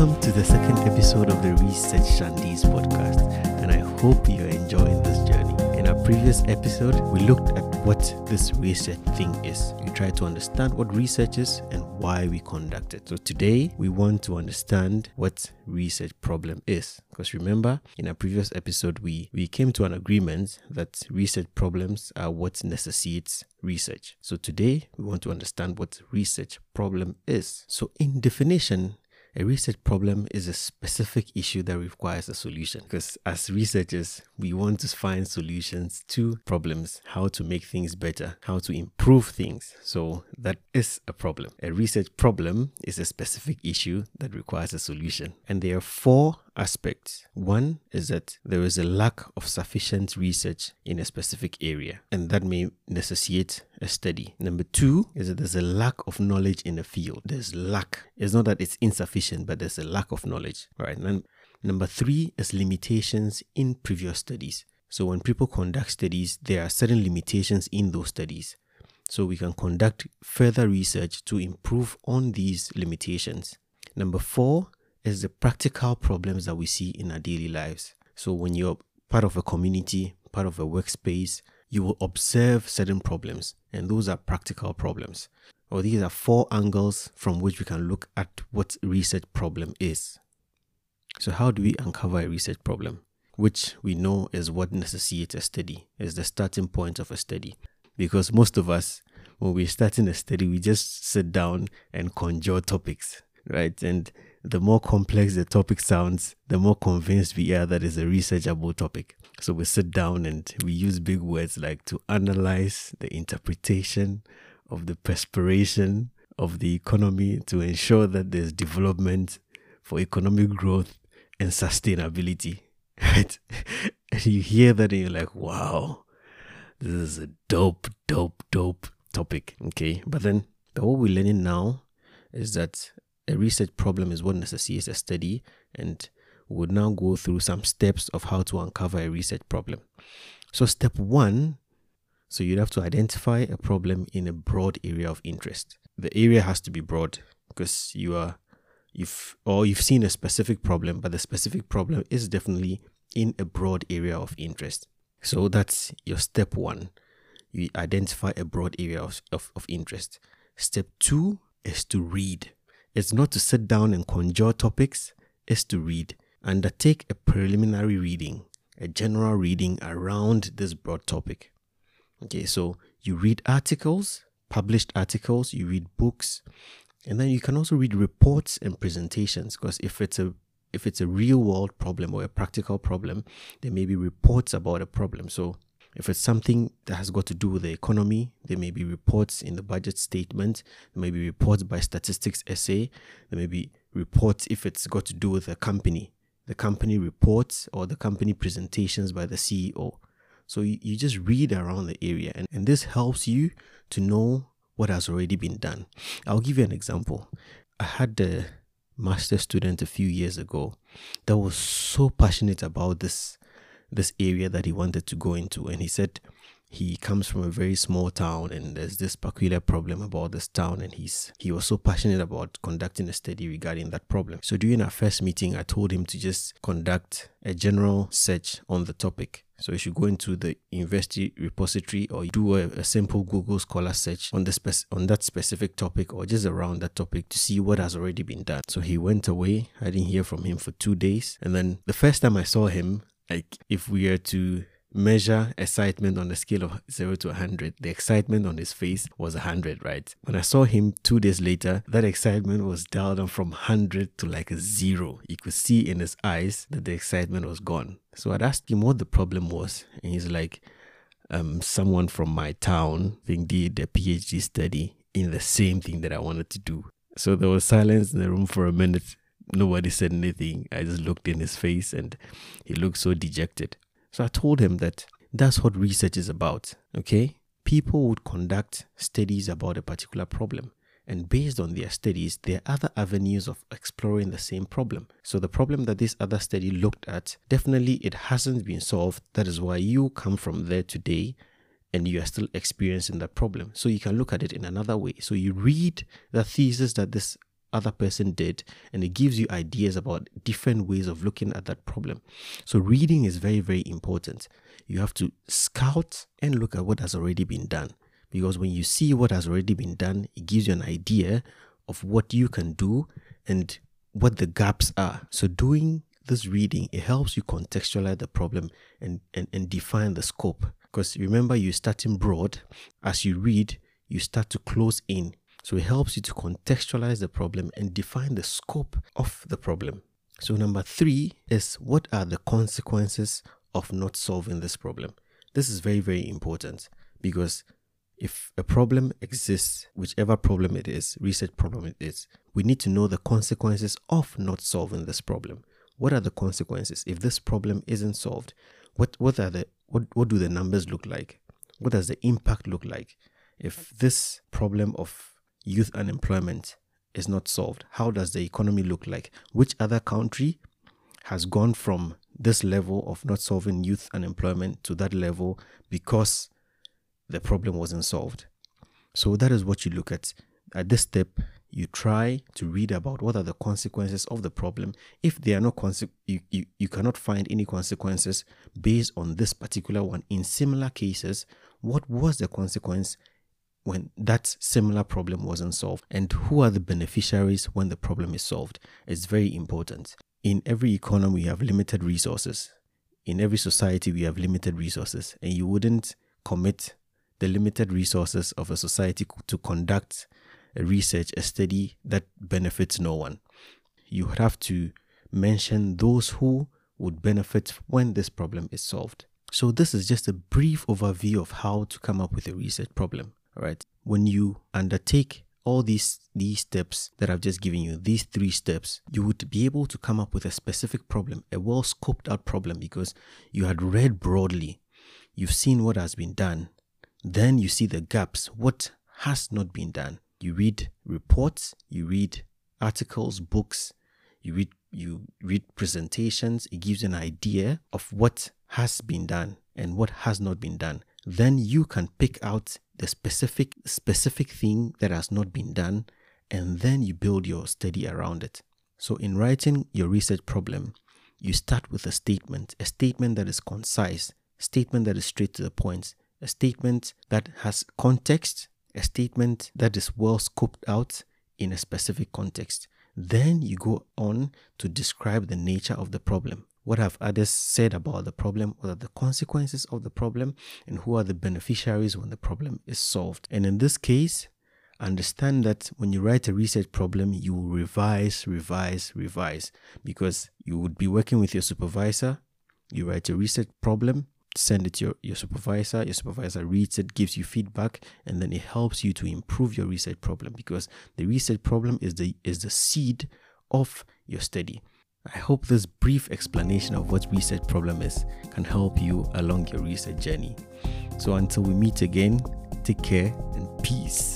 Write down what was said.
Welcome to the second episode of the Research Shandis podcast, and I hope you're enjoying this journey. In our previous episode, we looked at what this research thing is. We tried to understand what research is and why we conduct it. So today, we want to understand what research problem is. Because remember, in our previous episode, we, we came to an agreement that research problems are what necessitates research. So today, we want to understand what research problem is. So in definition, a research problem is a specific issue that requires a solution because as researchers, we want to find solutions to problems, how to make things better, how to improve things. So that is a problem. A research problem is a specific issue that requires a solution. And there are four aspects. One is that there is a lack of sufficient research in a specific area, and that may necessitate a study. Number two is that there's a lack of knowledge in the field. There's lack. It's not that it's insufficient, but there's a lack of knowledge. Right. And number three is limitations in previous studies. So when people conduct studies, there are certain limitations in those studies. So we can conduct further research to improve on these limitations. Number four is the practical problems that we see in our daily lives. So when you're part of a community, part of a workspace, you will observe certain problems, and those are practical problems. Or these are four angles from which we can look at what research problem is. So how do we uncover a research problem? Which we know is what necessitates a study, is the starting point of a study. Because most of us, when we're starting a study, we just sit down and conjure topics, right? And the more complex the topic sounds, the more convinced we are that it's a researchable topic. So we sit down and we use big words like to analyze the interpretation of the perspiration of the economy to ensure that there's development for economic growth and sustainability. Right? And you hear that and you're like, wow, this is a dope, dope, dope topic. Okay. But then the what we're learning now is that a research problem is what necessitates a study, and we'll now go through some steps of how to uncover a research problem. So, step one so you'd have to identify a problem in a broad area of interest. The area has to be broad because you are you've or you've seen a specific problem, but the specific problem is definitely in a broad area of interest. So that's your step one. You identify a broad area of, of, of interest. Step two is to read. It's not to sit down and conjure topics, it's to read. Undertake a preliminary reading, a general reading around this broad topic. Okay, so you read articles, published articles, you read books, and then you can also read reports and presentations because if it's a if it's a real world problem or a practical problem, there may be reports about a problem. So if it's something that has got to do with the economy, there may be reports in the budget statement, there may be reports by Statistics SA, there may be reports if it's got to do with a company, the company reports or the company presentations by the CEO. So you, you just read around the area and, and this helps you to know what has already been done. I'll give you an example. I had a master student a few years ago that was so passionate about this this area that he wanted to go into. And he said he comes from a very small town and there's this peculiar problem about this town and he's he was so passionate about conducting a study regarding that problem so during our first meeting i told him to just conduct a general search on the topic so you should go into the university repository or do a, a simple Google Scholar search on the spec- on that specific topic or just around that topic to see what has already been done. So he went away. I didn't hear from him for two days, and then the first time I saw him, like if we are to measure excitement on a scale of 0 to 100 the excitement on his face was 100 right? When i saw him two days later that excitement was dialed down from 100 to like a zero. You could see in his eyes that the excitement was gone. So i'd asked him what the problem was and he's like um, someone from my town I think did a phd study in the same thing that i wanted to do. So there was silence in the room for a minute Nobody said anything. I just looked in his face and he looked so dejected. So I told him that that's what research is about, okay? People would conduct studies about a particular problem. And based on their studies, there are other avenues of exploring the same problem. So the problem that this other study looked at, definitely it hasn't been solved. That is why you come from there today and you are still experiencing that problem. So you can look at it in another way. So you read the thesis that this other person did and it gives you ideas about different ways of looking at that problem. So reading is very very important. You have to scout and look at what has already been done because when you see what has already been done, it gives you an idea of what you can do and what the gaps are. So doing this reading, it helps you contextualize the problem and, and, and define the scope. Because remember, you're starting broad. As you read, you start to close in. So it helps you to contextualize the problem and define the scope of the problem. So, number three is what are the consequences of not solving this problem? This is very, very important because if a problem exists, whichever problem it is, research problem it is, we need to know the consequences of not solving this problem. What are the consequences if this problem isn't solved? What what are the what, what do the numbers look like? What does the impact look like? If this problem of youth unemployment is not solved, how does the economy look like? Which other country has gone from this level of not solving youth unemployment to that level because the problem wasn't solved? So that is what you look at. At this step, you try to read about what are the consequences of the problem. If there are no conse- you, you, you cannot find any consequences based on this particular one. In similar cases, what was the consequence when that similar problem wasn't solved? And who are the beneficiaries when the problem is solved? It's very important. In every economy, we have limited resources. In every society, we have limited resources. And you wouldn't commit the limited resources of a society to conduct a research, a study that benefits no one. You have to mention those who would benefit when this problem is solved. So this is just a brief overview of how to come up with a research problem. Right. When you undertake all these these steps that I've just given you, these three steps, you would be able to come up with a specific problem, a well scoped out problem because you had read broadly. You've seen what has been done. Then you see the gaps, what has not been done you read reports, you read articles, books, you read you read presentations, it gives an idea of what has been done and what has not been done. Then you can pick out the specific specific thing that has not been done and then you build your study around it. So in writing your research problem, you start with a statement, a statement that is concise, statement that is straight to the point, a statement that has context a statement that is well scoped out in a specific context. Then you go on to describe the nature of the problem. What have others said about the problem? What are the consequences of the problem? And who are the beneficiaries when the problem is solved? And in this case, understand that when you write a research problem, you will revise, revise, revise because you would be working with your supervisor. You write a research problem, send it to your, your supervisor your supervisor reads it gives you feedback and then it helps you to improve your research problem because the research problem is the is the seed of your study i hope this brief explanation of what research problem is can help you along your research journey. So until we meet again take care and peace